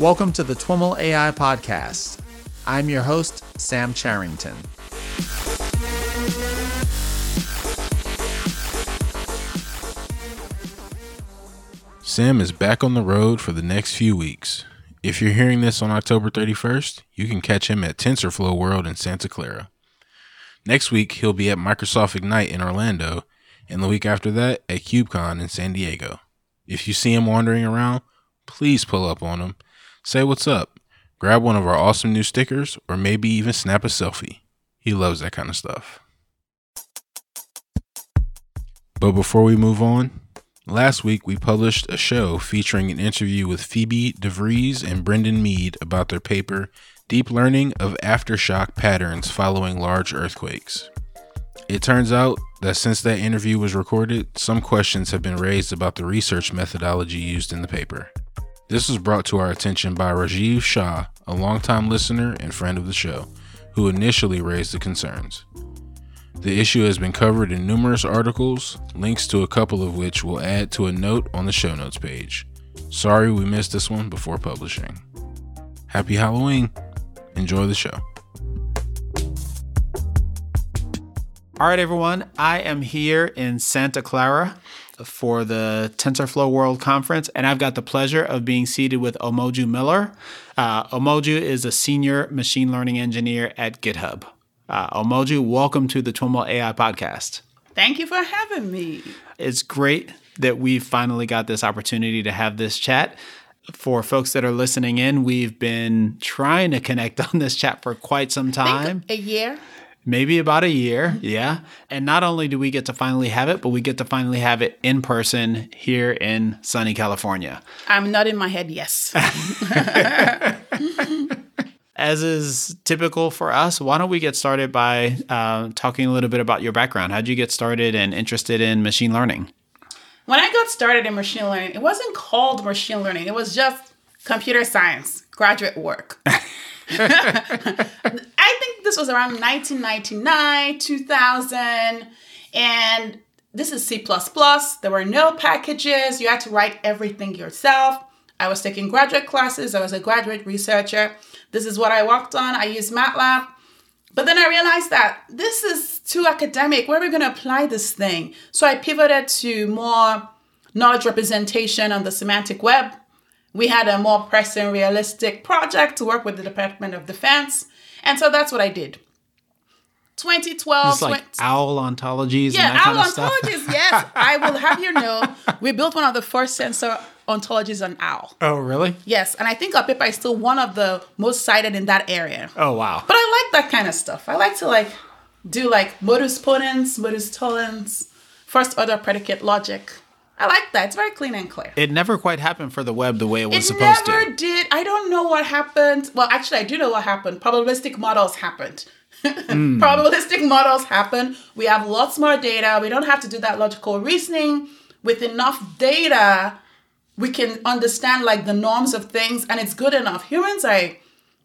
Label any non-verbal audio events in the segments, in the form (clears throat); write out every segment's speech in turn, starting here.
Welcome to the TWIML AI Podcast. I'm your host, Sam Charrington. Sam is back on the road for the next few weeks. If you're hearing this on October 31st, you can catch him at TensorFlow World in Santa Clara. Next week, he'll be at Microsoft Ignite in Orlando, and the week after that, at KubeCon in San Diego. If you see him wandering around, please pull up on him, say what's up, grab one of our awesome new stickers, or maybe even snap a selfie. He loves that kind of stuff. But before we move on, last week we published a show featuring an interview with Phoebe DeVries and Brendan Meade about their paper Deep Learning of Aftershock Patterns Following Large Earthquakes. It turns out that since that interview was recorded, some questions have been raised about the research methodology used in the paper. This was brought to our attention by Rajiv Shah, a longtime listener and friend of the show, who initially raised the concerns. The issue has been covered in numerous articles, links to a couple of which we'll add to a note on the show notes page. Sorry we missed this one before publishing. Happy Halloween! Enjoy the show. All right, everyone. I am here in Santa Clara for the TensorFlow World Conference, and I've got the pleasure of being seated with Omoju Miller. Uh, Omoju is a senior machine learning engineer at GitHub. Uh, Omoju, welcome to the TWIML AI podcast. Thank you for having me. It's great that we finally got this opportunity to have this chat. For folks that are listening in, we've been trying to connect (laughs) on this chat for quite some time. A year? Maybe about a year. Yeah. And not only do we get to finally have it, but we get to finally have it in person here in sunny California. I'm nodding my head, yes. (laughs) As is typical for us, why don't we get started by uh, talking a little bit about your background? How'd you get started and interested in machine learning? when I got started in machine learning, it wasn't called machine learning, it was just computer science, graduate work. (laughs) (laughs) I this was around 1999, 2000, and this is C. There were no packages, you had to write everything yourself. I was taking graduate classes, I was a graduate researcher. This is what I worked on. I used MATLAB. But then I realized that this is too academic. Where are we going to apply this thing? So I pivoted to more knowledge representation on the semantic web we had a more pressing, realistic project to work with the Department of Defense. And so that's what I did. 2012. It's like 20, owl ontologies. Yeah, owl ontologies. yes, (laughs) I will have you know, we built one of the first sensor ontologies on owl. Oh, really? Yes, and I think our paper is still one of the most cited in that area. Oh, wow. But I like that kind of stuff. I like to like do like modus ponens, modus tollens, first order predicate logic. I like that. It's very clean and clear. It never quite happened for the web the way it was it supposed to. It never did. I don't know what happened. Well, actually, I do know what happened. Probabilistic models happened. mm. (laughs) Probabilistic models happen. We have lots more data. We don't have to do that logical reasoning. With enough data, we can understand like the norms of things, and it's good enough. Humans are a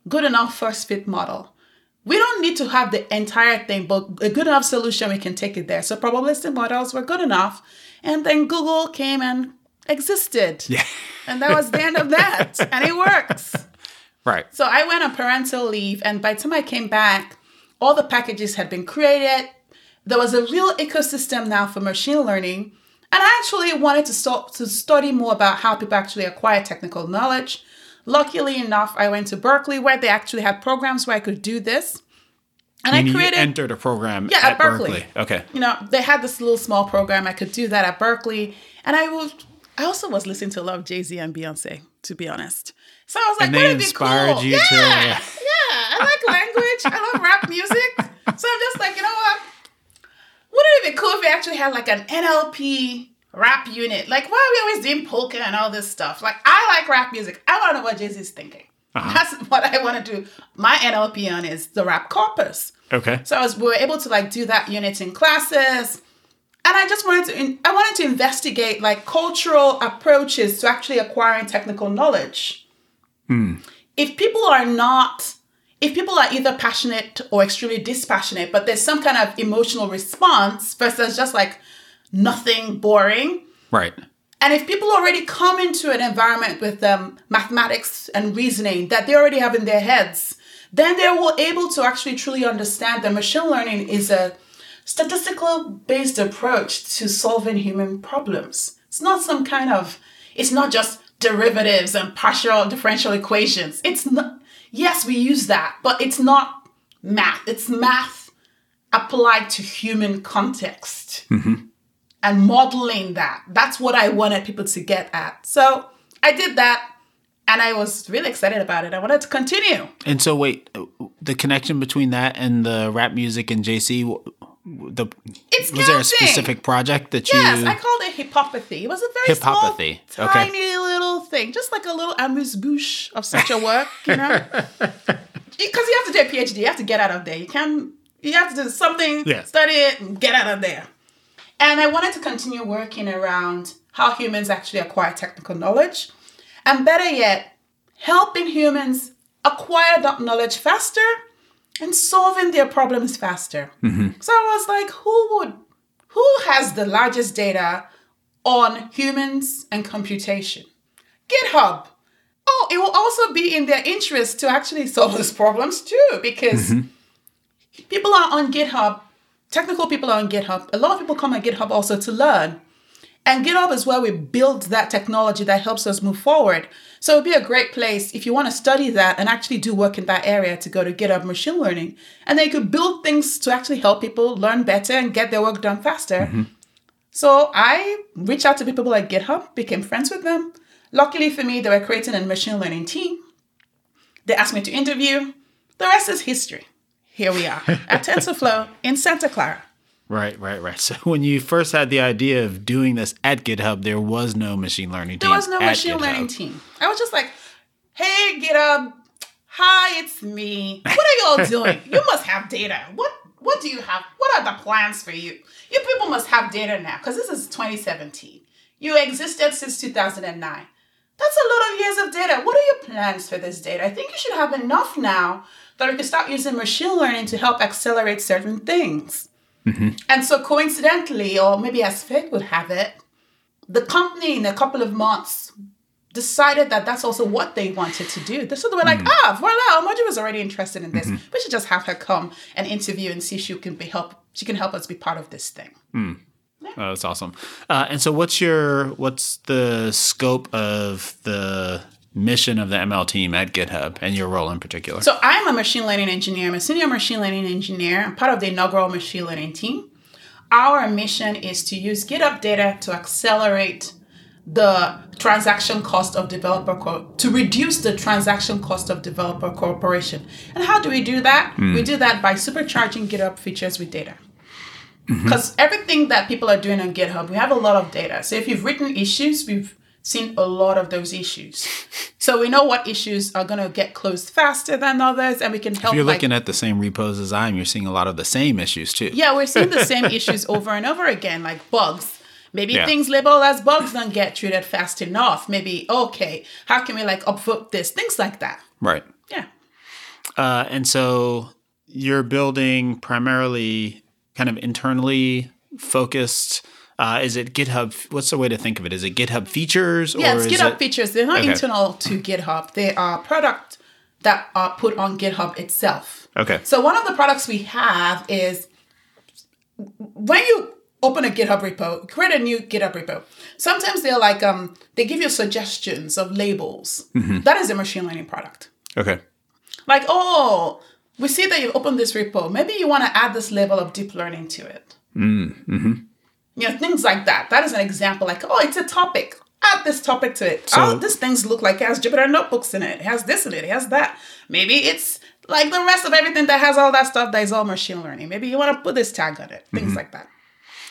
good enough first fit model. We don't need to have the entire thing, but a good enough solution, we can take it there. So probabilistic models were good enough and then Google came and existed. Yeah. and that was the end of that. (laughs) And it works. Right. So I went on parental leave, and by the time I came back, all the packages had been created. There was a real ecosystem now for machine learning. And I actually wanted to start to study more about how people actually acquire technical knowledge. Luckily enough, I went to Berkeley where they actually had programs where I could do this. And I created you entered a program yeah, at, at Berkeley. Berkeley. Okay. You know, they had this little small program. I could do that at Berkeley. And I was I also was listening to a lot of Jay-Z and Beyonce, to be honest. So I was like, and they inspired cool? you yeah, to Yeah. I like language. I love rap music. So I'm just like, you know what? Wouldn't it be cool if we actually had like an NLP rap unit? Like, why are we always doing polka and all this stuff? Like, I like rap music. I want to know what Jay-Z is thinking. Uh-huh. That's (laughs) what I want to do. My NLP on is the rap corpus. Okay. So I was we were able to like do that unit in classes. And I just wanted to I wanted to investigate like cultural approaches to actually acquiring technical knowledge. Hmm. If people are not if people are either passionate or extremely dispassionate, but there's some kind of emotional response versus just like nothing boring. Right. And if people already come into an environment with um, mathematics and reasoning that they already have in their heads, then they're able to actually truly understand that machine learning is a statistical based approach to solving human problems. It's not some kind of, it's not just derivatives and partial differential equations. It's not, yes, we use that, but it's not math. It's math applied to human context mm-hmm. and modeling that. That's what I wanted people to get at. So I did that and I was really excited about it. I wanted to continue. And so, wait, the connection between that and the rap music and JC, w- w- the It's was there a specific project that you? Yes, I called it hiphopathy. It was a very Hiphopathy. small, Okay. tiny little thing, just like a little amuse bouche of such a work, you know. (laughs) Because you have to do a PhD, you have to get out of there. You can't. you have to do something, Yeah. study it, and get out of there. And I wanted to continue working around how humans actually acquire technical knowledge, and better yet, helping humans acquire that knowledge faster and solving their problems faster. Mm-hmm. So I was like, who would, who has the largest data on humans and computation? GitHub. Oh, it will also be in their interest to actually solve those problems too, because mm-hmm. people are on GitHub, technical people are on GitHub. A lot of people come on GitHub also to learn. And GitHub is where we build that technology that helps us move forward. So it'd be a great place if you want to study that and actually do work in that area to go to GitHub machine learning. And then you could build things to actually help people learn better and get their work done faster. Mm-hmm. So I reached out to people at GitHub, became friends with them. Luckily for me, they were creating a machine learning team. They asked me to interview. The rest is history. Here we are at (laughs) TensorFlow in Santa Clara. Right, right, right. (laughs) So when you first had the idea of doing this at GitHub, there was no machine learning team. There was no machine GitHub. learning team. I was just like, hey, GitHub, hi, it's me. What are y'all doing? you must have data. What what do you have? What are the plans for you? You people must have data now, because this is 2017. You existed since 2009. That's a lot of years of data. What are your plans for this data? I think you should have enough now that we can start using machine learning to help accelerate certain things. And so coincidentally, or maybe as fate would have it, the company in a couple of months decided that that's also what they wanted to do. So they were like, ah, voila, Omoju was already interested in this. We should just have her come and interview and see if she can be help. She can help us be part of this thing. Oh, that's awesome. Uh, and so, what's your what's the scope of the mission of the ML team at GitHub and your role in particular? So I'm a machine learning engineer. I'm a senior machine learning engineer. I'm part of the inaugural machine learning team. Our mission is to use GitHub data to accelerate the transaction cost of developer co- to reduce the transaction cost of developer cooperation. And how do we do that? Hmm. We do that by supercharging GitHub features with data. Mm-hmm. Because everything that people are doing on GitHub, we have a lot of data. So if you've written issues, we've seen a lot of those issues. (laughs) So we know what issues are going to get closed faster than others, and we can help. if you're like- looking at the same repos as I am, you're seeing a lot of the same issues too. yeah, we're seeing the same (laughs) issues over and over again, like bugs. Maybe Yeah. things labeled as bugs don't get treated fast enough. Maybe okay, how can we like upvote this? Things like that. Right. Yeah. Uh, and so you're building primarily kind of internally focused. Uh, is it GitHub? What's the way to think of it? Is it GitHub features or Yeah, it's GitHub it? features. They're not Okay. internal to GitHub. They are product that are put on GitHub itself. Okay. So one of the products we have is when you open a GitHub repo, create a new GitHub repo. Sometimes they're like um they give you suggestions of labels. That is a machine learning product. Okay. Like, oh, we see that you opened this repo. Maybe you want to add this level of deep learning to it. Mm-hmm. You know, things like that. That is an example. Like, oh, it's a topic. Add this topic to it. So- oh, this things look like it has Jupyter notebooks in it. It has this in it. It has that. Maybe it's like the rest of everything that has all that stuff that is all machine learning. Maybe you want to put this tag on it. Things mm-hmm. like that.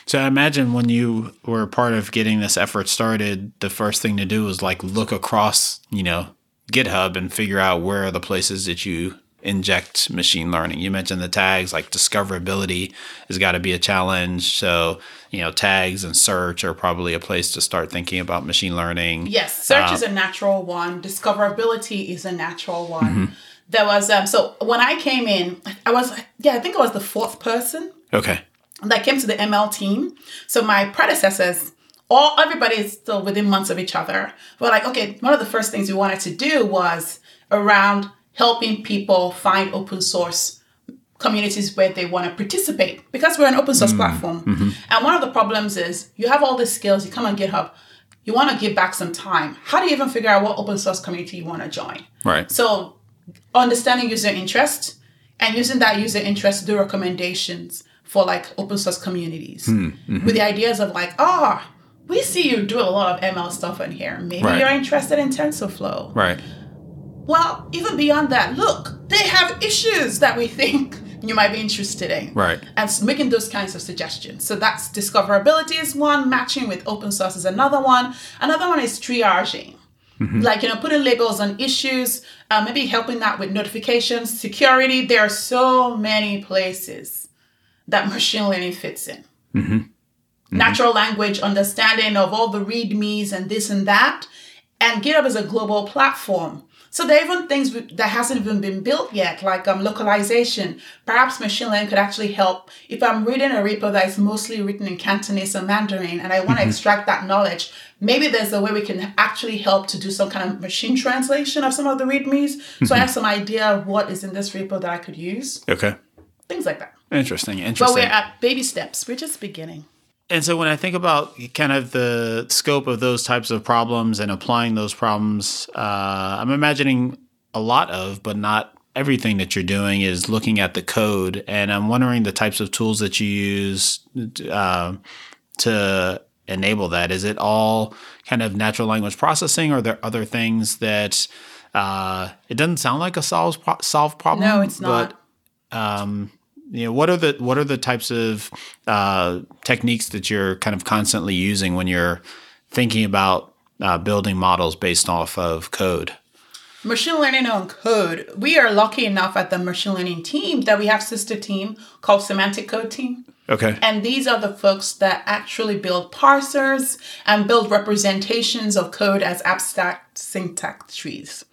So I imagine when you were part of getting this effort started, the first thing to do was like look across, you know, GitHub and figure out where are the places that you inject machine learning. You mentioned the tags, like discoverability has got to be a challenge. So, you know, tags and search are probably a place to start thinking about machine learning. Yes, search is a natural one. Discoverability is a natural one. Mm-hmm. There was um so when I came in, I was yeah, I think I was the fourth person Okay. that came to the ML team. So my predecessors all everybody is still within months of each other. But like, okay, one of the first things we wanted to do was around helping people find open source communities where they want to participate because we're an open source mm-hmm. platform. Mm-hmm. And one of the problems is you have all these skills, you come on GitHub, you want to give back some time. How do you even figure out what open source community you want to join? Right. So, understanding user interest and using that user interest to do recommendations for like open source communities hmm, mm-hmm. with the ideas of like, ah, we see you do a lot of ML stuff in here. Maybe Right. you're interested in TensorFlow. Right. Well, even beyond that, look, they have issues that we think (laughs) you might be interested in. Right. And making those kinds of suggestions. So that's discoverability is one, matching with open source is another one. Another one is triaging. Mm-hmm. Like, you know, putting labels on issues, uh, maybe helping that with notifications, security. There are so many places that machine learning fits in. Mm-hmm. Mm-hmm. Natural language understanding of all the readmes and this and that. And GitHub is a global platform. So there are even things that hasn't even been built yet, like um, localization. Perhaps machine learning could actually help if I'm reading a repo that is mostly written in Cantonese or Mandarin and I want to extract that knowledge. Maybe there's a way we can actually help to do some kind of machine translation of some of the readmes. So I have some idea of what is in this repo that I could use. Okay. Things like that. Interesting. Interesting. But we're at baby steps. We're just beginning. And so when I think about kind of the scope of those types of problems and applying those problems, uh, I'm imagining a lot of, but not everything that you're doing is looking at the code. And I'm wondering the types of tools that you use uh, to enable that. Is it all kind of natural language processing, or are there other things that uh, it doesn't sound like a solve pro- solve problem? No, it's not. But um, you know, what are the what are the types of uh, techniques that you're kind of constantly using when you're thinking about uh, building models based off of code? Machine learning on code. We are lucky enough at the machine learning team that we have sister team called Semantic Code Team. Okay. And these are the folks that actually build parsers and build representations of code as abstract syntax trees.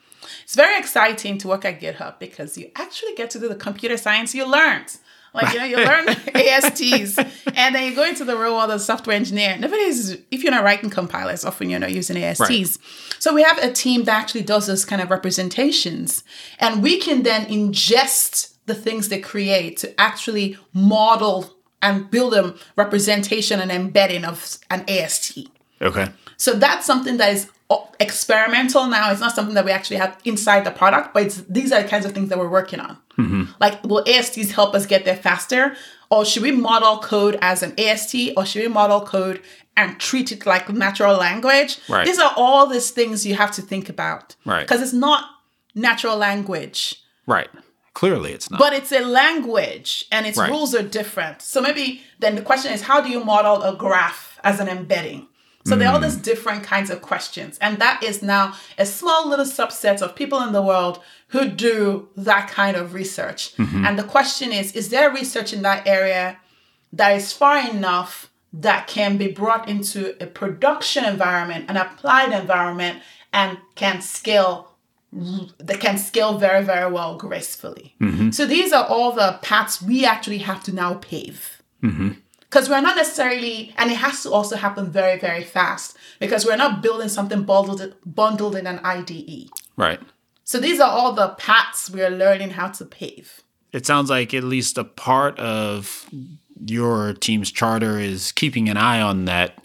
It's very exciting to work at GitHub because you actually get to do the computer science you learned. Like, you know, you learn ASTs (laughs) (laughs) and then you go into the real world as a software engineer. Nobody's, if you're not writing compilers, often you're not using ASTs. So we have a team that actually does those kind of representations. And we can then ingest the things they create to actually model and build a representation and embedding of an AST. Okay. So that's something that is experimental now. It's not something that we actually have inside the product, but it's, these are the kinds of things that we're working on. Mm-hmm. Like, will ASTs help us get there faster? Or should we model code as an AST? Or should we model code and treat it like natural language? Right. These are all these things you have to think about. Right. Because it's not natural language Right. Clearly, it's not. but it's a language and its Right. rules are different. So maybe then the question is how do you model a graph as an embedding? So there are all hmm. these different kinds of questions. And that is now a small little subset of people in the world who do that kind of research. Mm-hmm. And the question is is there research in that area that is far enough that can be brought into a production environment, an applied environment, and can scale that can scale very, very well gracefully. Mm-hmm. So these are all the paths we actually have to now pave. Mm-hmm. Because we're not necessarily, and it has to also happen very, very fast because we're not building something bundled, bundled in an IDE. right. So these are all the paths we're learning how to pave. It sounds like at least a part of your team's charter is keeping an eye on that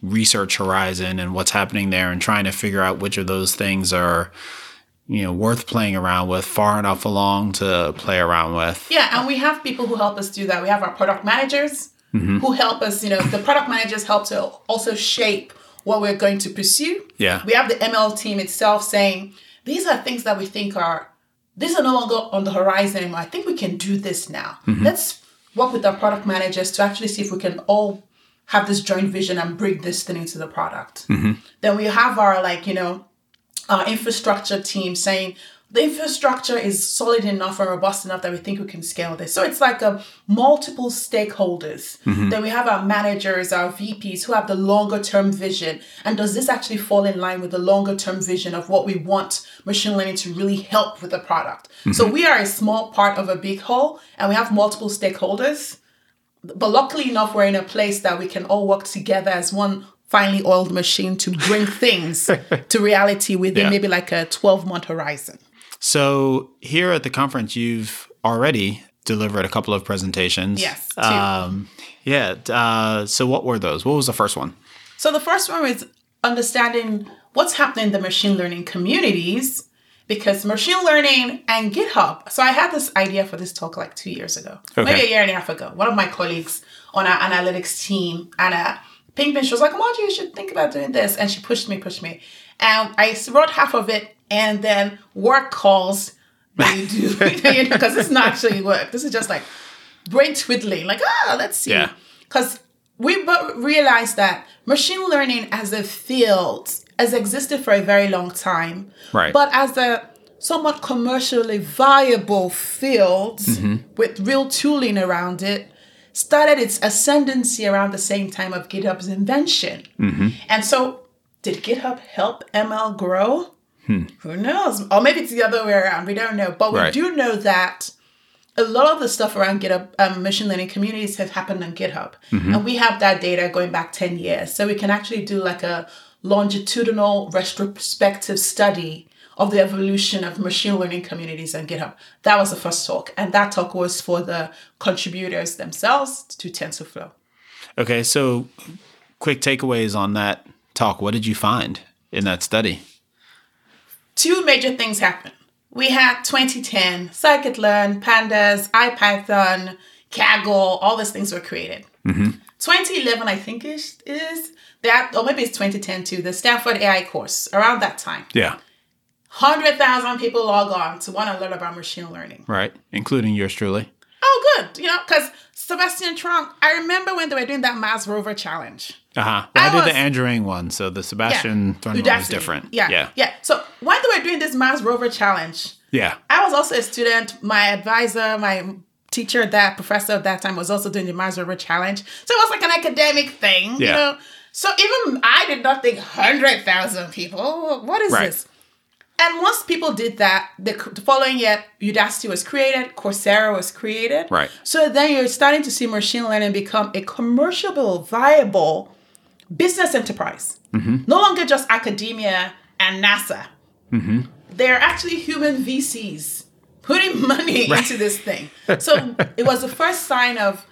research horizon and what's happening there and trying to figure out which of those things are you know worth playing around with far enough along to play around with Yeah, and we have people who help us do that. We have our product managers Mm-hmm. who help us, you know, the product managers help to also shape what we're going to pursue. Yeah. We have the ML team itself saying, these are things that we think are, these are no longer on the horizon anymore. I think we can do this now. Mm-hmm. Let's work with our product managers to actually see if we can all have this joint vision and bring this thing into the product. Mm-hmm. Then we have our, like, you know, our infrastructure team saying the infrastructure is solid enough and robust enough that we think we can scale this. So it's like a multiple stakeholders. Mm-hmm. Then we have our managers, our VPs who have the longer term vision. And does this actually fall in line with the longer term vision of what we want machine learning to really help with the product? Mm-hmm. So we are a small part of a big whole and we have multiple stakeholders. But luckily enough, we're in a place that we can all work together as one finely oiled machine to bring things (laughs) to reality within Yeah. maybe like a 12 month horizon. So here at the conference, you've already delivered a couple of presentations. Yes, two. Um, yeah. Uh, so what were those? What was the first one? So the first one is understanding what's happening in the machine learning communities because machine learning and GitHub. So I had this idea for this talk like two years ago, Okay. maybe a year and a half ago. One of my colleagues on our analytics team, Anna Pinkman, she was like, Margie, you should think about doing this. And she pushed me, pushed me. And I wrote half of it and then work calls you (laughs) do (laughs) because it's not actually work. This is just like brain twiddling, like, ah, let's see. Yeah. Because we bo- realized that machine learning as a field has existed for a very long time. Right. But as a somewhat commercially viable field Mm-hmm. with real tooling around it, started its ascendancy around the same time of GitHub's invention. Mm-hmm. And so, did GitHub help ML grow? Hmm. Who knows? Or maybe it's the other way around. We don't know. But we Right. do know that a lot of the stuff around GitHub, um, machine learning communities have happened on GitHub. Mm-hmm. And we have that data going back 10 years. So we can actually do like a longitudinal retrospective study of the evolution of machine learning communities on GitHub. That was the first talk. And that talk was for the contributors themselves to TensorFlow. Okay. So quick takeaways on that talk. What did you find in that study? Two major things happened. We had 2010, scikit-learn, pandas, IPython, Kaggle, all these things were created. Mm-hmm. 2011, I think is is that, or maybe it's 2010 too. The Stanford AI course around that time, Yeah. hundred thousand people log on to want to learn about machine learning. Right. Including yours truly. Oh, good, you know, because Sebastian Thrun. I remember when they were doing that Mars rover challenge. Uh huh. I, I did was- the Andrew Ng one, so the Sebastian Thrun one was different. Yeah, Yeah. yeah. So when they were doing this Mars rover challenge, Yeah. I was also a student. My advisor, my teacher, that professor at that time was also doing the Mars Rover Challenge. So it was like an academic thing, you know. So even I did not think hundred thousand people. What is Right. this? And once people did that, the, the following year, Udacity was created, Coursera was created. Right. So then you're starting to see machine learning become a commercial, viable business enterprise. Mm-hmm. No longer just academia and NASA. Mm-hmm. They're actually human VCs putting (laughs) money into this thing. So it was the first sign of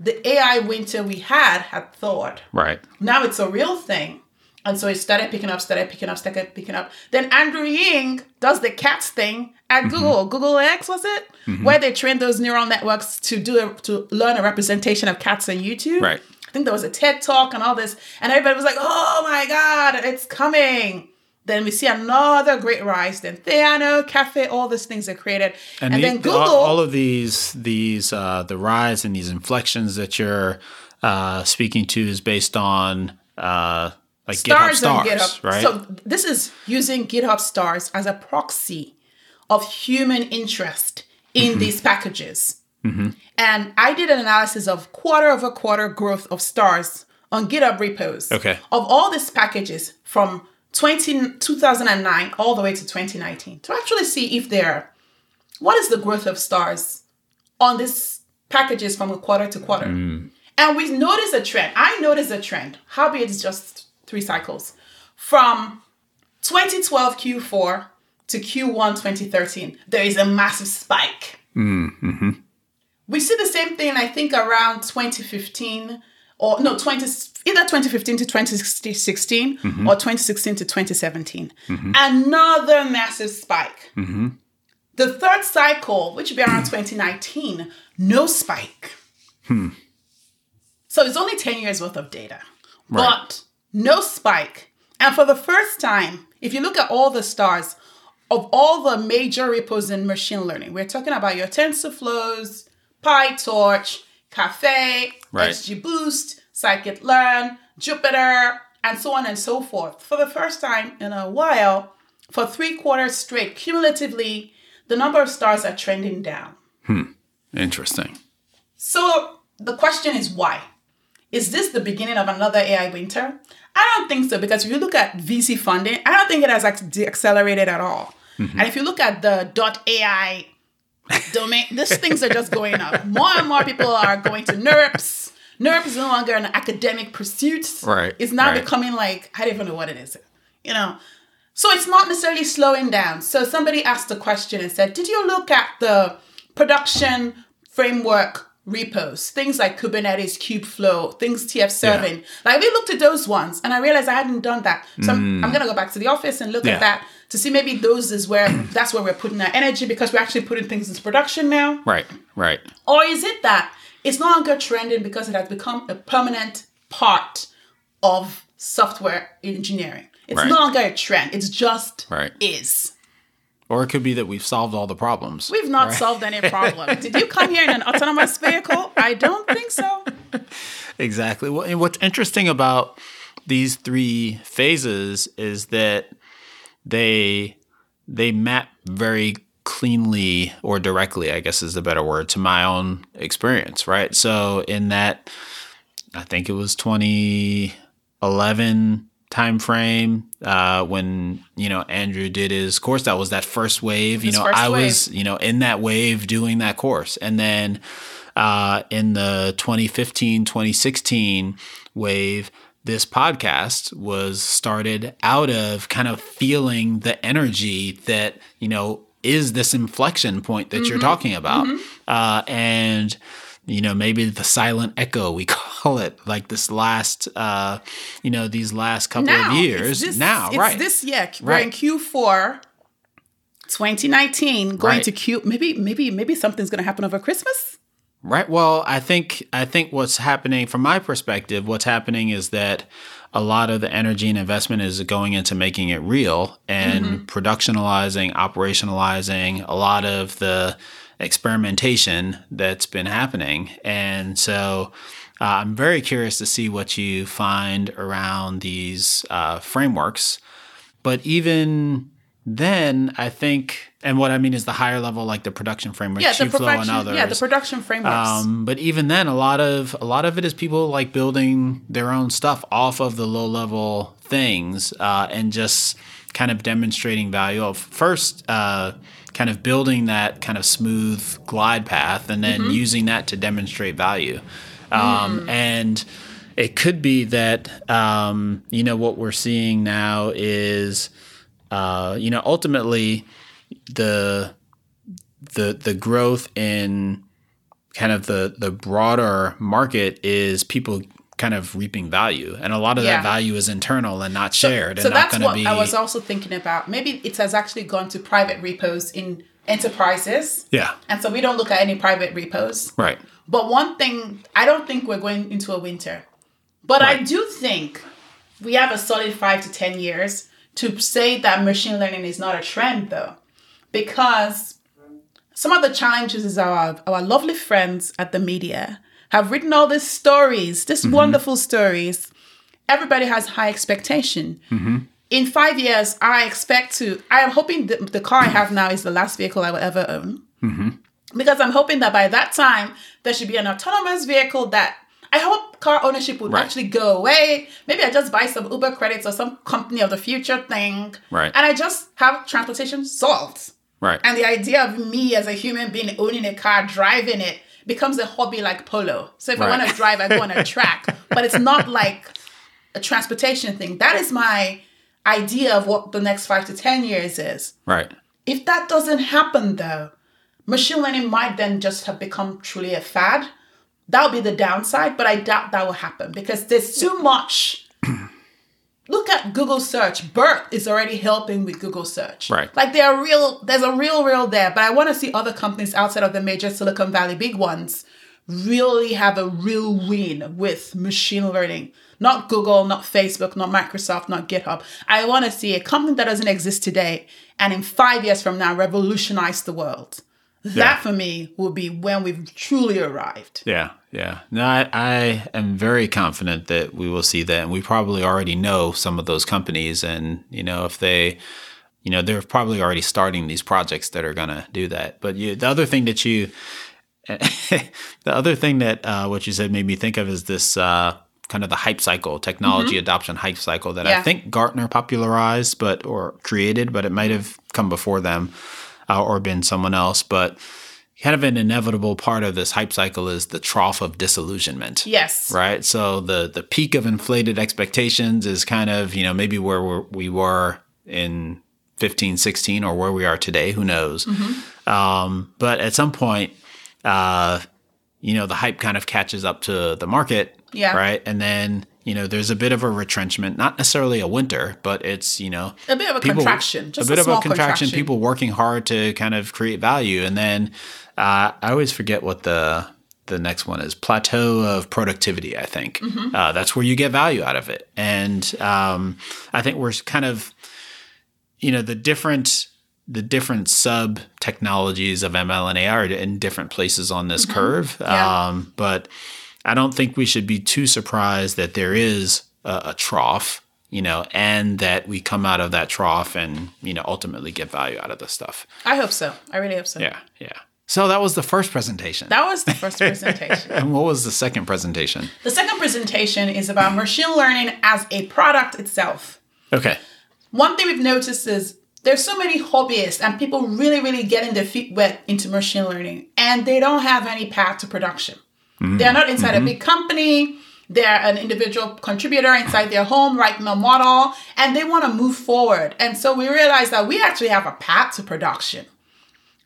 the AI winter we had had thawed. Right. Now it's a real thing. And so it started picking up, started picking up, started picking up. Then Andrew Ng does the cats thing at Google, Google X was it, where they trained those neural networks to do a, to learn a representation of cats on YouTube. Right. I think there was a TED talk and all this, and everybody was like, "Oh my God, it's coming!" Then we see another great rise. Then Theano, Caffe, all these things are created, and, the- then Google. all, all of these these uh, the rise and these inflections that you're uh, speaking to is based on uh, like stars, GitHub on stars, GitHub. right? So this is using GitHub stars as a proxy of human interest in Mm-hmm. these packages. And I did an analysis of quarter over quarter growth of stars on GitHub repos Okay. of all these packages from 20, 2009 all the way to 2019 to actually see if they're what is the growth of stars on these packages from a quarter to quarter. And we noticed a trend. I noticed a trend. Howbeit it's just three cycles. From 2012 Q4 to Q1 2013, there is a massive spike. Mm-hmm. We see the same thing, I think, around 2015 or no, 20, either 2015 to 2016 mm-hmm. or 2016 to 2017. Mm-hmm. Another massive spike. The third cycle, which would be around 2019, no spike. Hmm. So it's only 10 years worth of data, but no spike. And for the first time, if you look at all the stars of all the major repos in machine learning, we're talking about your TensorFlows, PyTorch, Caffe, Right. XGBoost, Scikit-learn, Jupyter, and so on and so forth. For the first time in a while, for three quarters straight, cumulatively, the number of stars are trending down. Hmm. Interesting. So the question is why? Is this the beginning of another AI winter? I don't think so because if you look at VC funding, I don't think it has ac- accelerated at all. Mm-hmm. And if you look at the .ai domain, these (laughs) things are just going up. More and more people are going to NeurIPS. NeurIP is no longer an academic pursuit. Right, It's now right. becoming like, I don't even know what it is. You know? So it's not necessarily slowing down. So somebody asked a question and said, Did you look at the production framework repos, things like Kubernetes, Kubeflow, things TF serving? Like we looked at those ones and I realized I hadn't done that. So I'm, I'm gonna go back to the office and look Mm. Yeah. at that to see maybe those is where (clears throat) that's where we're putting our energy because we're actually putting things into production now. Right, right. Or is it that it's no longer trending because it has become a permanent part of software engineering? It's Right. no longer a trend. It's just Right. is. Or it could be that we've solved all the problems. We've not solved any (laughs) problem. Did you come here in an autonomous vehicle? I don't think so. (laughs) Exactly. Well, and what's interesting about these three phases is that they they map very cleanly or directly, I guess is the better word, to my own experience, right? So in that I think it was 2011 timeframe uh, when you know Andrew did his course. That was that first wave. You know, I wave. was you know in that wave doing that course, and then uh, in the 2015 2016 wave. This podcast was started out of kind of feeling the energy that, you know, is this inflection point that you're talking about. Uh, and you know maybe the silent echo we (laughs) call it like this last uh you know these last couple now, of years this, now it's right this year. We're in Right. Q4 2019 going Right. to Q maybe maybe maybe something's going to happen over Christmas. Right. Well, I think I think what's happening from my perspective, what's happening is that a lot of the energy and investment is going into making it real and productionalizing, operationalizing a lot of the experimentation that's been happening. And so uh, I'm very curious to see what you find around these uh, frameworks. But even then, I think, and what I mean is the higher level, like the production framework, Yeah, the Kubeflow and production. others. Yeah, the production frameworks. Um, but even then, a lot of a lot of it is people like building their own stuff off of the low level things uh, and just kind of demonstrating value of first uh, kind of building that kind of smooth glide path and then using that to demonstrate value. Um, And it could be that um, you know what we're seeing now is uh, you know ultimately the the the growth in kind of the the broader market is people kind of reaping value and a lot of Yeah. that value is internal and not shared so and that's what be I was also thinking about. Maybe it has actually gone to private repos in enterprises. yeah And so we don't look at any private repos. right But one thing, I don't think we're going into a winter. But I do think we have a solid five to 10 years to say that machine learning is not a trend, though. Because some of the challenges is our, our lovely friends at the media have written all these stories, these mm-hmm. wonderful stories. Everybody has high expectation. Mm-hmm. In five years, I expect to, I am hoping the, the car I have now is the last vehicle I will ever own mm-hmm. because I'm hoping that by that time there should be an autonomous vehicle that I hope car ownership would Right. actually go away. Maybe I just buy some Uber credits or some company of the future thing, Right. And I just have transportation solved. Right And the idea of me as a human being owning a car, driving it, becomes a hobby like polo. So if I want to drive, I go on a (laughs) track, but it's not like a transportation thing. That is my idea of what the next five to ten years is. right If that doesn't happen, though, machine learning might then just have become truly a fad. That would be the downside, but I doubt that will happen because there's too much. (clears throat) Look at Google search. BERT is already helping with Google search. Right. Like there are real, there's a real, real there. But I want to see other companies outside of the major Silicon Valley big ones really have a real win with machine learning. Not Google, not Facebook, not Microsoft, not GitHub. I want to see a company that doesn't exist today and in five years from now revolutionize the world. That Yeah. for me will be when we've truly arrived. Yeah, yeah. No, I, I am very confident that we will see that, and we probably already know some of those companies, and you know if they, you know, they're probably already starting these projects that are going to do that. But you, the other thing that you, (laughs) the other thing that uh, what you said made me think of is this. Uh, kind of the hype cycle technology adoption hype cycle that i think gartner popularized but or created but it might have come before them uh, or been someone else but kind of an inevitable part of this hype cycle is the trough of disillusionment. Yes. Right. So the the peak of inflated expectations is kind of, you know, maybe where we're, we were in 15, 16 or where we are today, who knows. Um, but at some point, uh, you know, the hype kind of catches up to the market. Yeah. Right. And then, you know, there's a bit of a retrenchment, not necessarily a winter, but it's, you know, A bit of a contraction, just a bit a of a contraction, contraction. people working hard to kind of create value. And then uh, I always forget what the the next one is plateau of productivity i think Mm-hmm. uh, that's where you get value out of it and um, i think we're kind of you know the different the different sub technologies of ml and ar are in different places on this curve Mm-hmm. Yeah. um, but i don't think we should be too surprised that there is a, a trough you know and that we come out of that trough and you know ultimately get value out of this stuff I hope so. I really hope so. yeah yeah so that was the first presentation That was the first presentation. (laughs) and what was the second presentation the second presentation is about machine learning as a product itself. okay One thing we've noticed is there's so many hobbyists and people really, really getting their feet wet into machine learning, and they don't have any path to production. Mm-hmm. They're not inside a mm-hmm. big company. They're an individual contributor inside their home, writing a model, and they want to move forward. And so we realized that we actually have a path to production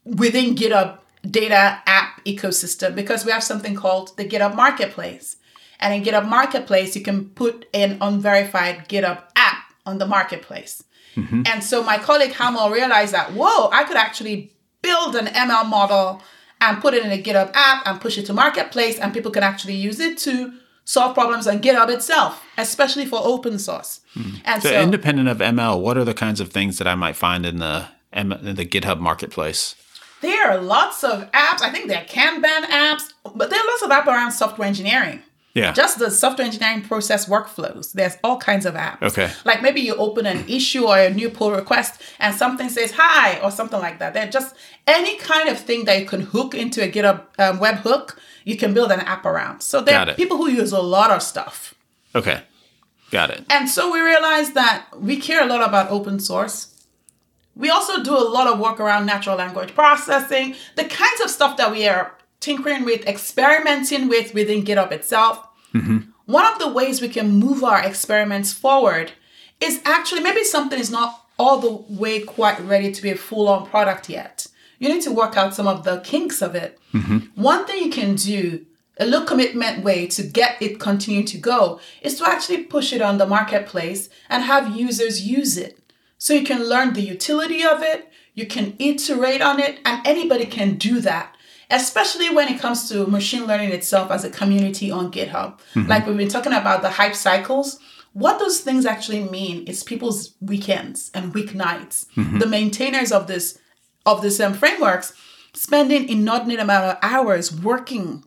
within GitHub data app ecosystem because we have something called the GitHub Marketplace. And in GitHub Marketplace, you can put an unverified GitHub app on the marketplace. Mm-hmm. And so my colleague Hamel realized that, whoa, I could actually build an ML model and put it in a GitHub app and push it to Marketplace, and people can actually use it to solve problems on GitHub itself, especially for open source. Hmm. And So, so, independent of ML, what are the kinds of things that I might find in the in the GitHub marketplace? there are lots of apps. I think there are Kanban apps, but there are lots of apps around software engineering. Yeah. Just the software engineering process workflows. There's all kinds of apps. Okay. Like maybe you open an issue or a new pull request and something says hi or something like that. They're just any kind of thing that you can hook into a GitHub um, webhook, you can build an app around. So there Got are it. people who use a lot of stuff. okay. Got it. And so we realized that we care a lot about open source. We also do a lot of work around natural language processing, the kinds of stuff that we are tinkering with, experimenting with within GitHub itself. Mm-hmm. One of the ways we can move our experiments forward is actually maybe something is not all the way quite ready to be a full on product yet. You need to work out some of the kinks of it. Mm-hmm. One thing you can do, a low commitment way to get it continue to go, is to actually push it on the marketplace and have users use it. So you can learn the utility of it, you can iterate on it, and anybody can do that. Especially when it comes to machine learning itself as a community on GitHub. Like we've been talking about the hype cycles. What those things actually mean is people's weekends and weeknights. The maintainers of this of this um, frameworks spending inordinate amount of hours working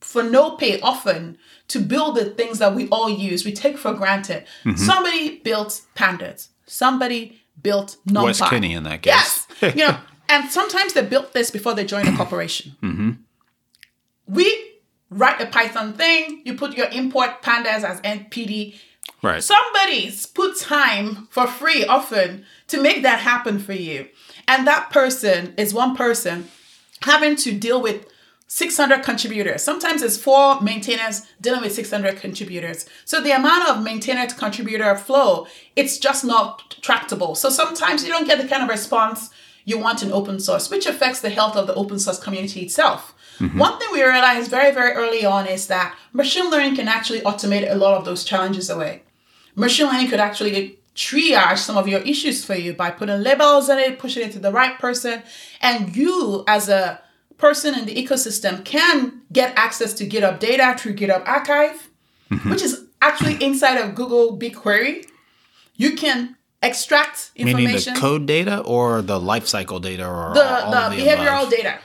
for no pay often to build the things that we all use, we take for granted. Somebody built pandas. Somebody built NumPy. Wes McKinney in that case. Yes. you know, (laughs) and sometimes they built this before they joined a corporation. Mm-hmm. We write a Python thing, you put your import pandas as NPD. Right. Somebody's put time for free often to make that happen for you. And that person is one person having to deal with 600 contributors. Sometimes it's four maintainers dealing with 600 contributors. So the amount of maintainer to contributor flow, it's just not tractable. So sometimes you don't get the kind of response you want an open source, which affects the health of the open source community itself. Mm-hmm. One thing we realized very, very early on is that machine learning can actually automate a lot of those challenges away. Machine learning could actually triage some of your issues for you by putting labels on it, pushing it to the right person, and you as a person in the ecosystem can get access to GitHub data through GitHub Archive, mm-hmm. which is actually inside of Google BigQuery. You can extract information. Meaning the code data or the life cycle data or the, all the behavioral above? data.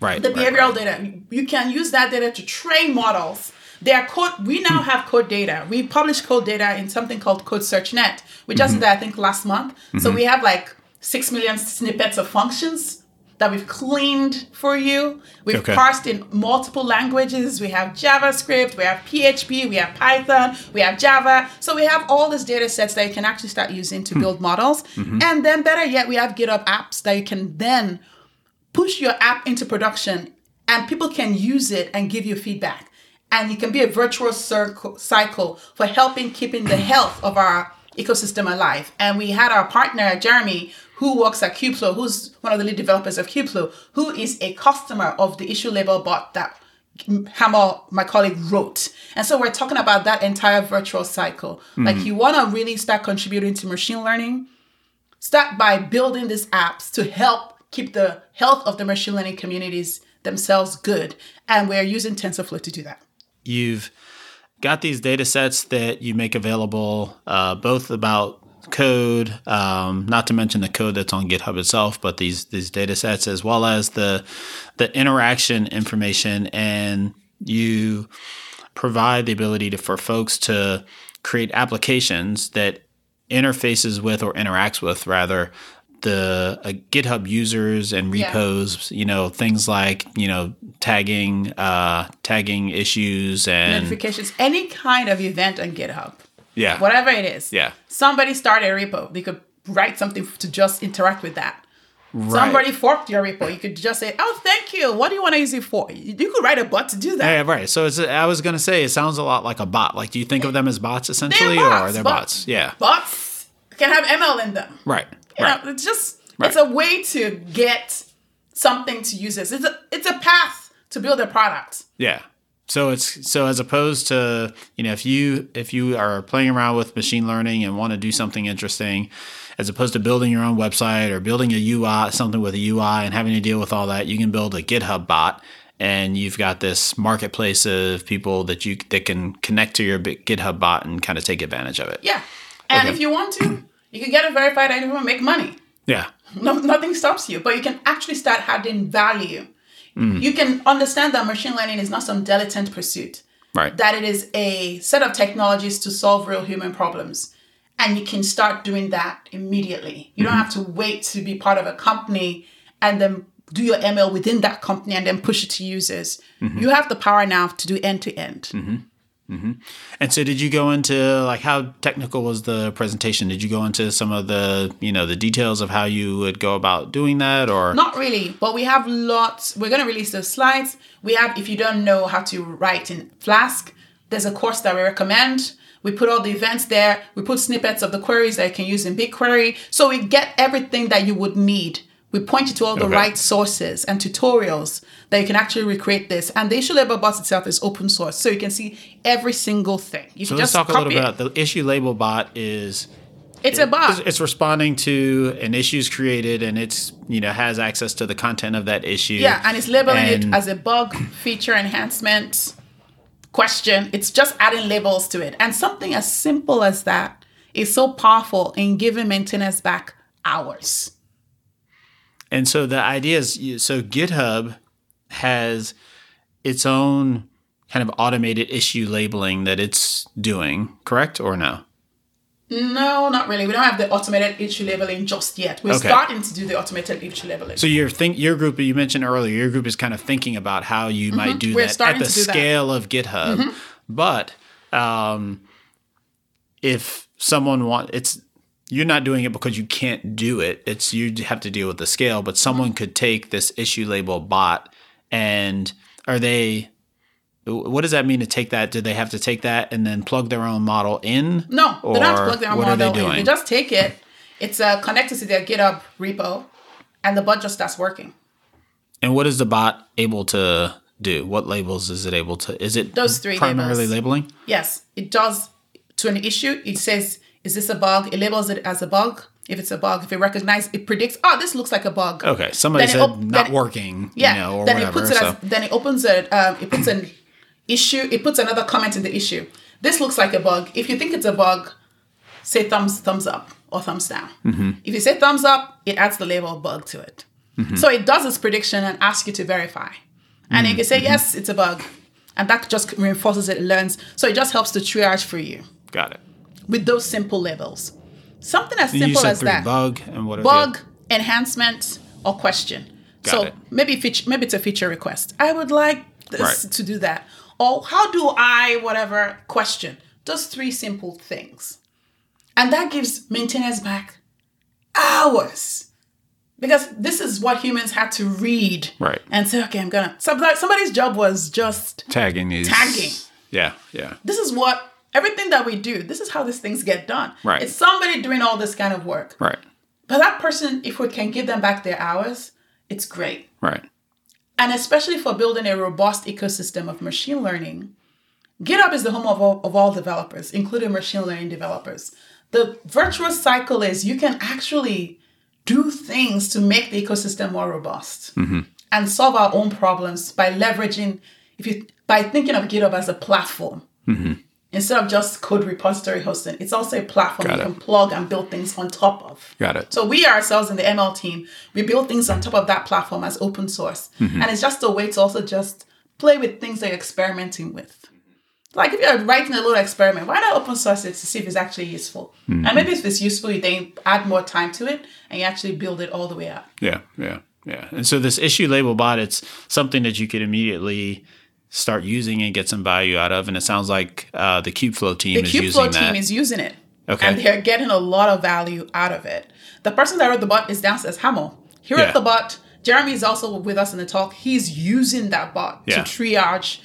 Right. the right, behavioral right. data. You can use that data to train models. They are code. We now Hmm. have code data. We publish code data in something called Code Search Net. We Mm-hmm. just did that I think last month. So we have like six million snippets of functions that we've cleaned for you. We've Okay. parsed in multiple languages. We have JavaScript, we have PHP, we have Python, we have Java. So we have all these data sets that you can actually start using Hmm. to build models. Mm-hmm. And then better yet, we have GitHub apps that you can then push your app into production and people can use it and give you feedback. And it can be a virtual circle, cycle for helping keeping the (clears throat) health of our ecosystem alive. And we had our partner, Jeremy, who works at Kubeflow, who's one of the lead developers of Kubeflow, who is a customer of the issue label bot that Hamel, my colleague, wrote. And so we're talking about that entire virtual cycle. Like you want to really start contributing to machine learning, start by building these apps to help keep the health of the machine learning communities themselves good. And we're using TensorFlow to do that. You've got these data sets that you make available, uh, both about code, um, not to mention the code that's on GitHub itself, but these these data sets as well as the the interaction information, and you provide the ability to, for folks to create applications that interfaces with or interacts with rather the uh, GitHub users and Yeah. repos, you know, things like, you know, tagging, uh, tagging issues and Notifications, any kind of event on GitHub, yeah, whatever it is. yeah, Somebody started a repo. They could write something to just interact with that. right. Somebody forked your repo. You could just say, "Oh, thank you. What do you want to use it for?" You could write a bot to do that. Yeah, right. So it's, I was going to say, it sounds a lot like a bot. Like, do you think of them as bots essentially, or bots, they're but- bots? Yeah, Bots can have ML in them. right, You right. know, it's just Right. it's a way to get something to users. It's a it's a path to build a product. Yeah. So it's so as opposed to you know if you if you are playing around with machine learning and want to do something interesting, as opposed to building your own website or building a UI something with a UI and having to deal with all that, you can build a GitHub bot and you've got this marketplace of people that you that can connect to your GitHub bot and kind of take advantage of it. Yeah. And Okay. if you want to, you can get a verified ID and make money. Yeah. No, nothing stops you, but you can actually start adding value. Mm. You can understand that machine learning is not some dilettante pursuit. Right. that it is a set of technologies to solve real human problems. And you can start doing that immediately. You don't mm-hmm. have to wait to be part of a company and then do your ML within that company and then push it to users. Mm-hmm. You have the power now to do end to end. Mm-hmm. Mm-hmm. And so, did you go into like how technical was the presentation? Did you go into some of the you know the details of how you would go about doing that, or Not really, but we have lots. We're going to release those slides. We have, if you don't know how to write in Flask, there's a course that we recommend. We put all the events there. We put snippets of the queries that you can use in BigQuery. So we get everything that you would need. We point you to all the Okay. right sources and tutorials that you can actually recreate this. And the issue label bot itself is open source, so you can see every single thing. You So let's just talk a little bit it. about the issue label bot is It's a bot. it's, responding to an issue's created and it's you know has access to the content of that issue. Yeah, and it's labeling it as a bug, feature enhancement, question. It's just adding labels to it. And something as simple as that is so powerful in giving maintainers back hours. And so the idea is so GitHub has its own kind of automated issue labeling that it's doing, correct or no? No, not really. We don't have the automated issue labeling just yet. We're Okay. starting to do the automated issue labeling. So your think your group you mentioned earlier, your group is kind of thinking about how you might do Mm-hmm. We're that at the do that. Mm-hmm. scale of GitHub. But um, if someone want it's you're not doing it because you can't do it. It's you have to deal with the scale. But someone could take this issue label bot and are they what does that mean to take that? Do they have to take that and then plug their own model in? no, they don't have to plug their what are they model in. They just take it. It's uh, connected to their GitHub repo, and the bot just starts working. And what is the bot able to do? What labels is it able to? Is it Those three primarily labels. labeling? Yes, it does to an issue. It says, is this a bug? It labels it as a bug. If it's a bug, if it recognizes, it predicts, oh, this looks like a bug. Okay, somebody Then said op- not working, Yeah. you know, or then whatever. it puts it so. as, then it opens it, um, it puts an issue, it puts another comment in the issue. This looks like a bug. If you think it's a bug, say thumbs thumbs up or thumbs down. Mm-hmm. If you say thumbs up, it adds the label bug to it. Mm-hmm. So it does its prediction and asks you to verify. And if you can say, Mm-hmm. yes, it's a bug. And that just reinforces it, it learns. So it just helps to triage for you Got it. With those simple levels. Something as simple as three that. bug and what? are the Bug, enhancement, or question. Got so it. maybe feature, maybe it's a feature request. I would like this Right. to do that. Or how do I whatever question? Those three simple things. And that gives maintainers back hours. because this is what humans had to read Right. and say, okay, I'm gonna. Somebody, somebody's job was just Tagging these. Tagging. Yeah, yeah. this is what everything that we do. This is how these things get done. Right. It's somebody doing all this kind of work. Right, But that person, if we can give them back their hours, it's great. right. And especially for building a robust ecosystem of machine learning, GitHub is the home of all, of all developers, including machine learning developers. The virtuous cycle is you can actually do things to make the ecosystem more robust mm-hmm. and solve our own problems by leveraging, if you by thinking of GitHub as a platform mm-hmm. Instead of just code repository hosting. It's also a platform Got you it. can plug and build things on top of. Got it. So we ourselves in the ML team, we build things on top of that platform as open source. Mm-hmm. And it's just a way to also just play with things that you're experimenting with. Like if you're writing a little experiment, why not open source it to see if it's actually useful? Mm-hmm. And maybe if it's useful, you then add more time to it and you actually build it all the way out. Yeah, yeah, yeah. And so this issue label bot, it's something that you could immediately start using and get some value out of. And it sounds like uh, the Kubeflow team The is using the Kubeflow that. team is using it. Okay. And they're getting a lot of value out of it. The person that wrote the bot is downstairs, Hamel. He wrote Yeah. the bot. Jeremy is also with us in the talk. He's using that bot Yeah. to triage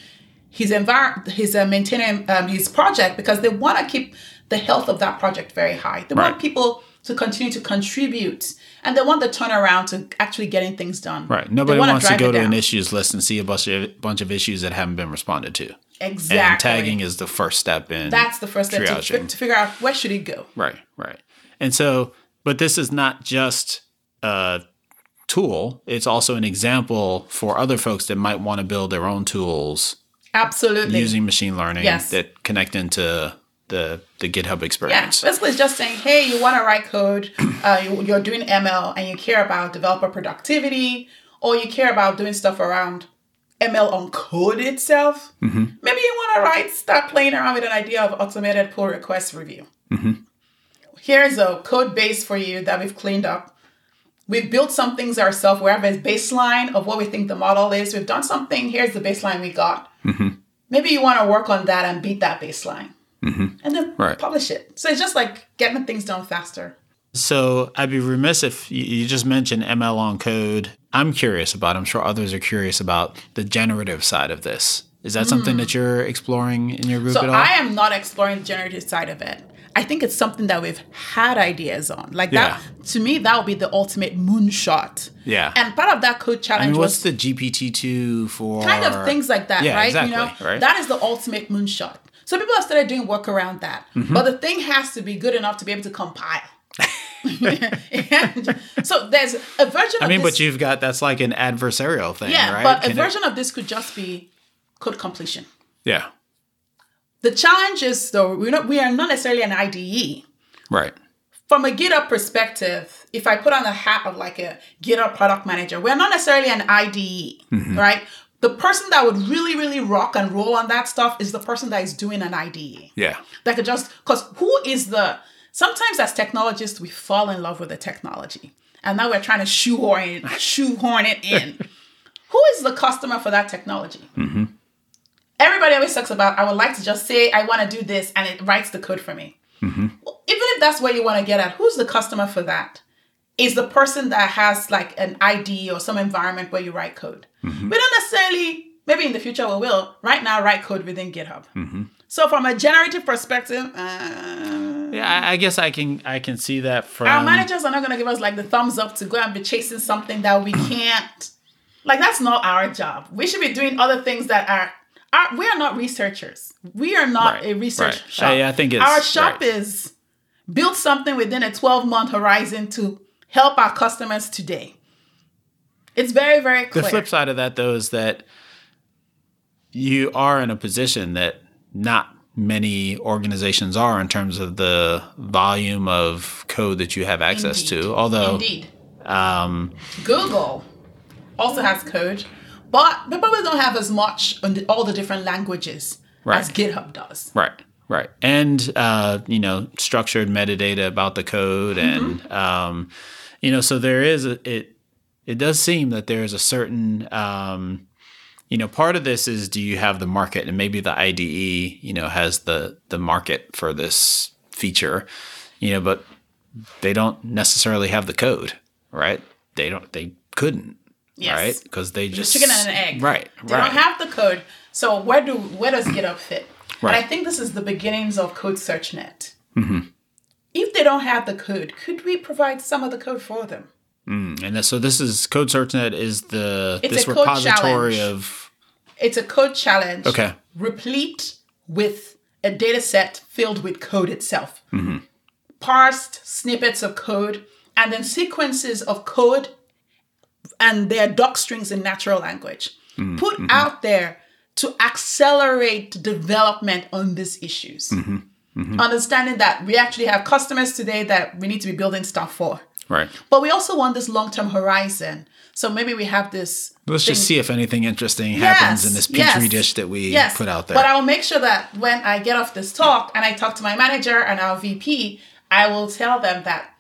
his environment, his uh, maintaining um, his project because they want to keep the health of that project very high. They want people to continue to contribute, and they want the turnaround to actually getting things done. right. Nobody wants to go it to an issues list and see a bunch of bunch of issues that haven't been responded to. Exactly. And tagging is the first step in That's the first step to, triaging. to figure out where should it go. Right, right. And so, but this is not just a tool, it's also an example for other folks that might want to build their own tools Absolutely. using machine learning Yes. that connect into the the GitHub Yeah, experience. basically it's just saying, hey, you want to write code, uh, you, you're doing ML, and you care about developer productivity, or you care about doing stuff around ML on code itself. Mm-hmm. Maybe you want to write, start playing around with an idea of automated pull request review. Mm-hmm. Here's a code base for you that we've cleaned up. We've built some things ourselves. We have a baseline of what we think the model is. We've done something. Here's the baseline we got. Mm-hmm. Maybe you want to work on that and beat that baseline. Mm-hmm. And then Right. publish it. So it's just like getting things done faster. So I'd be remiss if you, you just mentioned ML on code. I'm curious about. I'm sure others are curious about the generative side of this. Is that something mm. that you're exploring in your group. So at all? I am not exploring the generative side of it. I think it's something that we've had ideas on. Like that, to me, that would be the ultimate moonshot. Yeah. And part of that code I challenge mean, what's was the GPT two for? kind of things like that, Yeah, right? exactly, you know, right. that is the ultimate moonshot. So people have started doing work around that, Mm-hmm. but the thing has to be good enough to be able to compile. (laughs) So there's a version. I mean, of but you've got that's like an adversarial thing, yeah, right? but a Can it- version of this could just be code completion. yeah, The challenge is though we're not we are not necessarily an IDE. right. From a GitHub perspective, if I put on the hat of like a GitHub product manager, we're not necessarily an IDE, right? The person that would really, really rock and roll on that stuff is the person that is doing an IDE. Yeah, That could just because who is the sometimes as technologists we fall in love with the technology. And now we're trying to shoehorn it, (laughs) shoehorn it in. (laughs) who is the customer for that technology? Mm-hmm. Everybody always talks about, I would like to just say, I want to do this, and it writes the code for me. Well, even if that's where you want to get at, who's the customer for that? Is the person that has like an ID or some environment where you write code. We don't necessarily, maybe in the future we will, right now write code within GitHub. So from a generative perspective, uh, yeah. I, I guess I can I can see that from our managers are not going to give us like the thumbs up to go and be chasing something that we can't. Like that's not our job. We should be doing other things that are. Our, we are not researchers. We are not Right, a research right. shop. I- I think it's- our shop right. is build something within a 12 month horizon to help our customers today. It's very very clear. The flip side of that, though, is that you are in a position that not many organizations are in terms of the volume of code that you have access Indeed. to. Although, Indeed. um, Google also has code, but they probably don't have as much on all the different languages Right. as GitHub does. right, right, and uh, you know, structured metadata about the code, and um, you know, so there is a, it. It does seem that there is a certain um, you know, part of this is do you have the market, and maybe the IDE, you know, has the the market for this feature, you know, but they don't necessarily have the code, right? they don't they couldn't. Yes. Right? Because they just chicken and an egg. Right. They right. don't have the code. So where do where does GitHub fit? Right. And I think this is the beginnings of Code SearchNet. Mm-hmm. If they don't have the code, could we provide some of the code for them? and then- so this is Code SearchNet is the It's this a repository challenge. of It's a code challenge. Okay. Replete with a data set filled with code itself. Mm-hmm. Parsed snippets of code and then sequences of code and their doc strings in natural language. Mm-hmm. Put out there to accelerate development on these issues. Mm-hmm. Mm-hmm. Understanding that we actually have customers today that we need to be building stuff for. right. But we also want this long term horizon. So maybe we have this. Let's just see if anything interesting happens in this petri yes, dish that we yes. put out there. But I will make sure that when I get off this talk and I talk to my manager and our VP, I will tell them that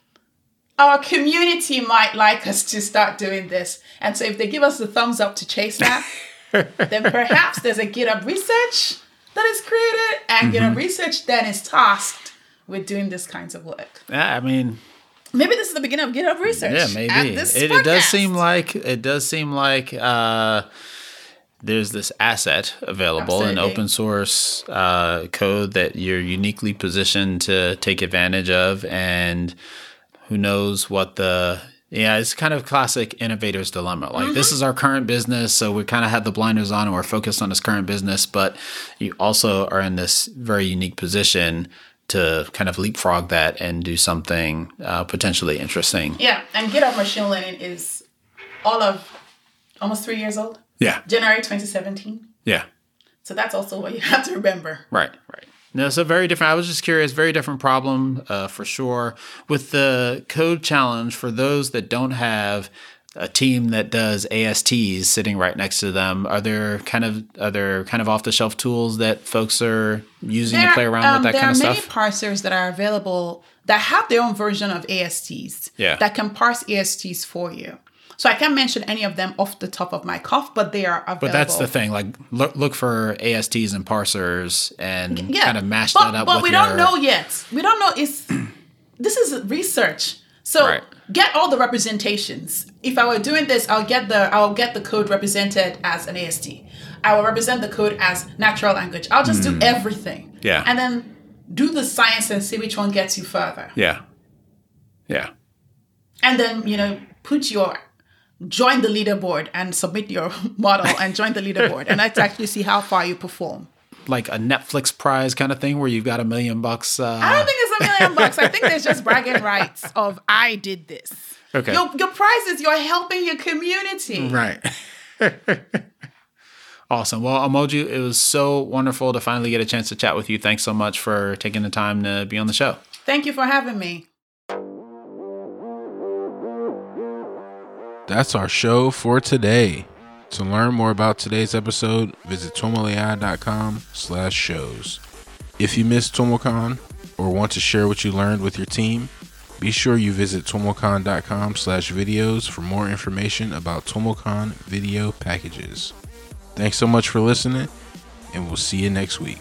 our community might like us to start doing this. And so if they give us the thumbs up to chase that, (laughs) then perhaps there's a GitHub research that is created, and Mm-hmm. GitHub research then is tasked with doing this kinds of work. yeah, I mean, Maybe this is the beginning of GitHub research. Yeah, maybe. It, it does seem like it does seem like uh, there's this asset available in open source uh, code that you're uniquely positioned to take advantage of, and who knows what the yeah, it's kind of classic innovator's dilemma. Like this is our current business, so we kind of have the blinders on and we're focused on this current business, but you also are in this very unique position to kind of leapfrog that and do something uh, potentially interesting. Yeah, and GitHub machine learning is all of almost three years old. Yeah. January 2017. Yeah. So that's also what you have to remember. Right. Right. No, so very different. I was just curious. Very different problem uh, for sure. With the code challenge, for those that don't have a team that does ASTs sitting right next to them, are there kind of are there kind of off the shelf tools that folks are using to play around um, with that kind of stuff? There are many parsers that are available that have their own version of ASTs Yeah. that can parse ASTs for you. So I can't mention any of them off the top of my cuff, but they are available. But that's the thing. Like, look look for ASTs and parsers, and Yeah. kind of mash but, that up. But we your, don't know yet. We don't know. It's (clears throat) this is research. So Right. get all the representations. If I were doing this, I'll get the I'll get the code represented as an AST. I will represent the code as natural language. I'll just do everything. Hmm. Yeah. And then do the science and see which one gets you further. Yeah. Yeah. And then, you know, put your join the leaderboard and submit your (laughs) model and join the leaderboard. And let's (laughs) actually see how far you perform. Like a Netflix prize kind of thing where you've got a million bucks. Uh, I don't think it's a million bucks. I think there's just bragging rights of I did this. Okay. Your, your prize is you're helping your community. Right. (laughs) awesome. Well, Omoju, it was so wonderful to finally get a chance to chat with you. Thanks so much for taking the time to be on the show. Thank you for having me. That's our show for today. To learn more about today's episode, visit twimlai.com slash shows. If you missed TWIMLcon or want to share what you learned with your team, be sure you visit twimlcon.com slash videos for more information about TWIMLcon video packages. Thanks so much for listening, and we'll see you next week.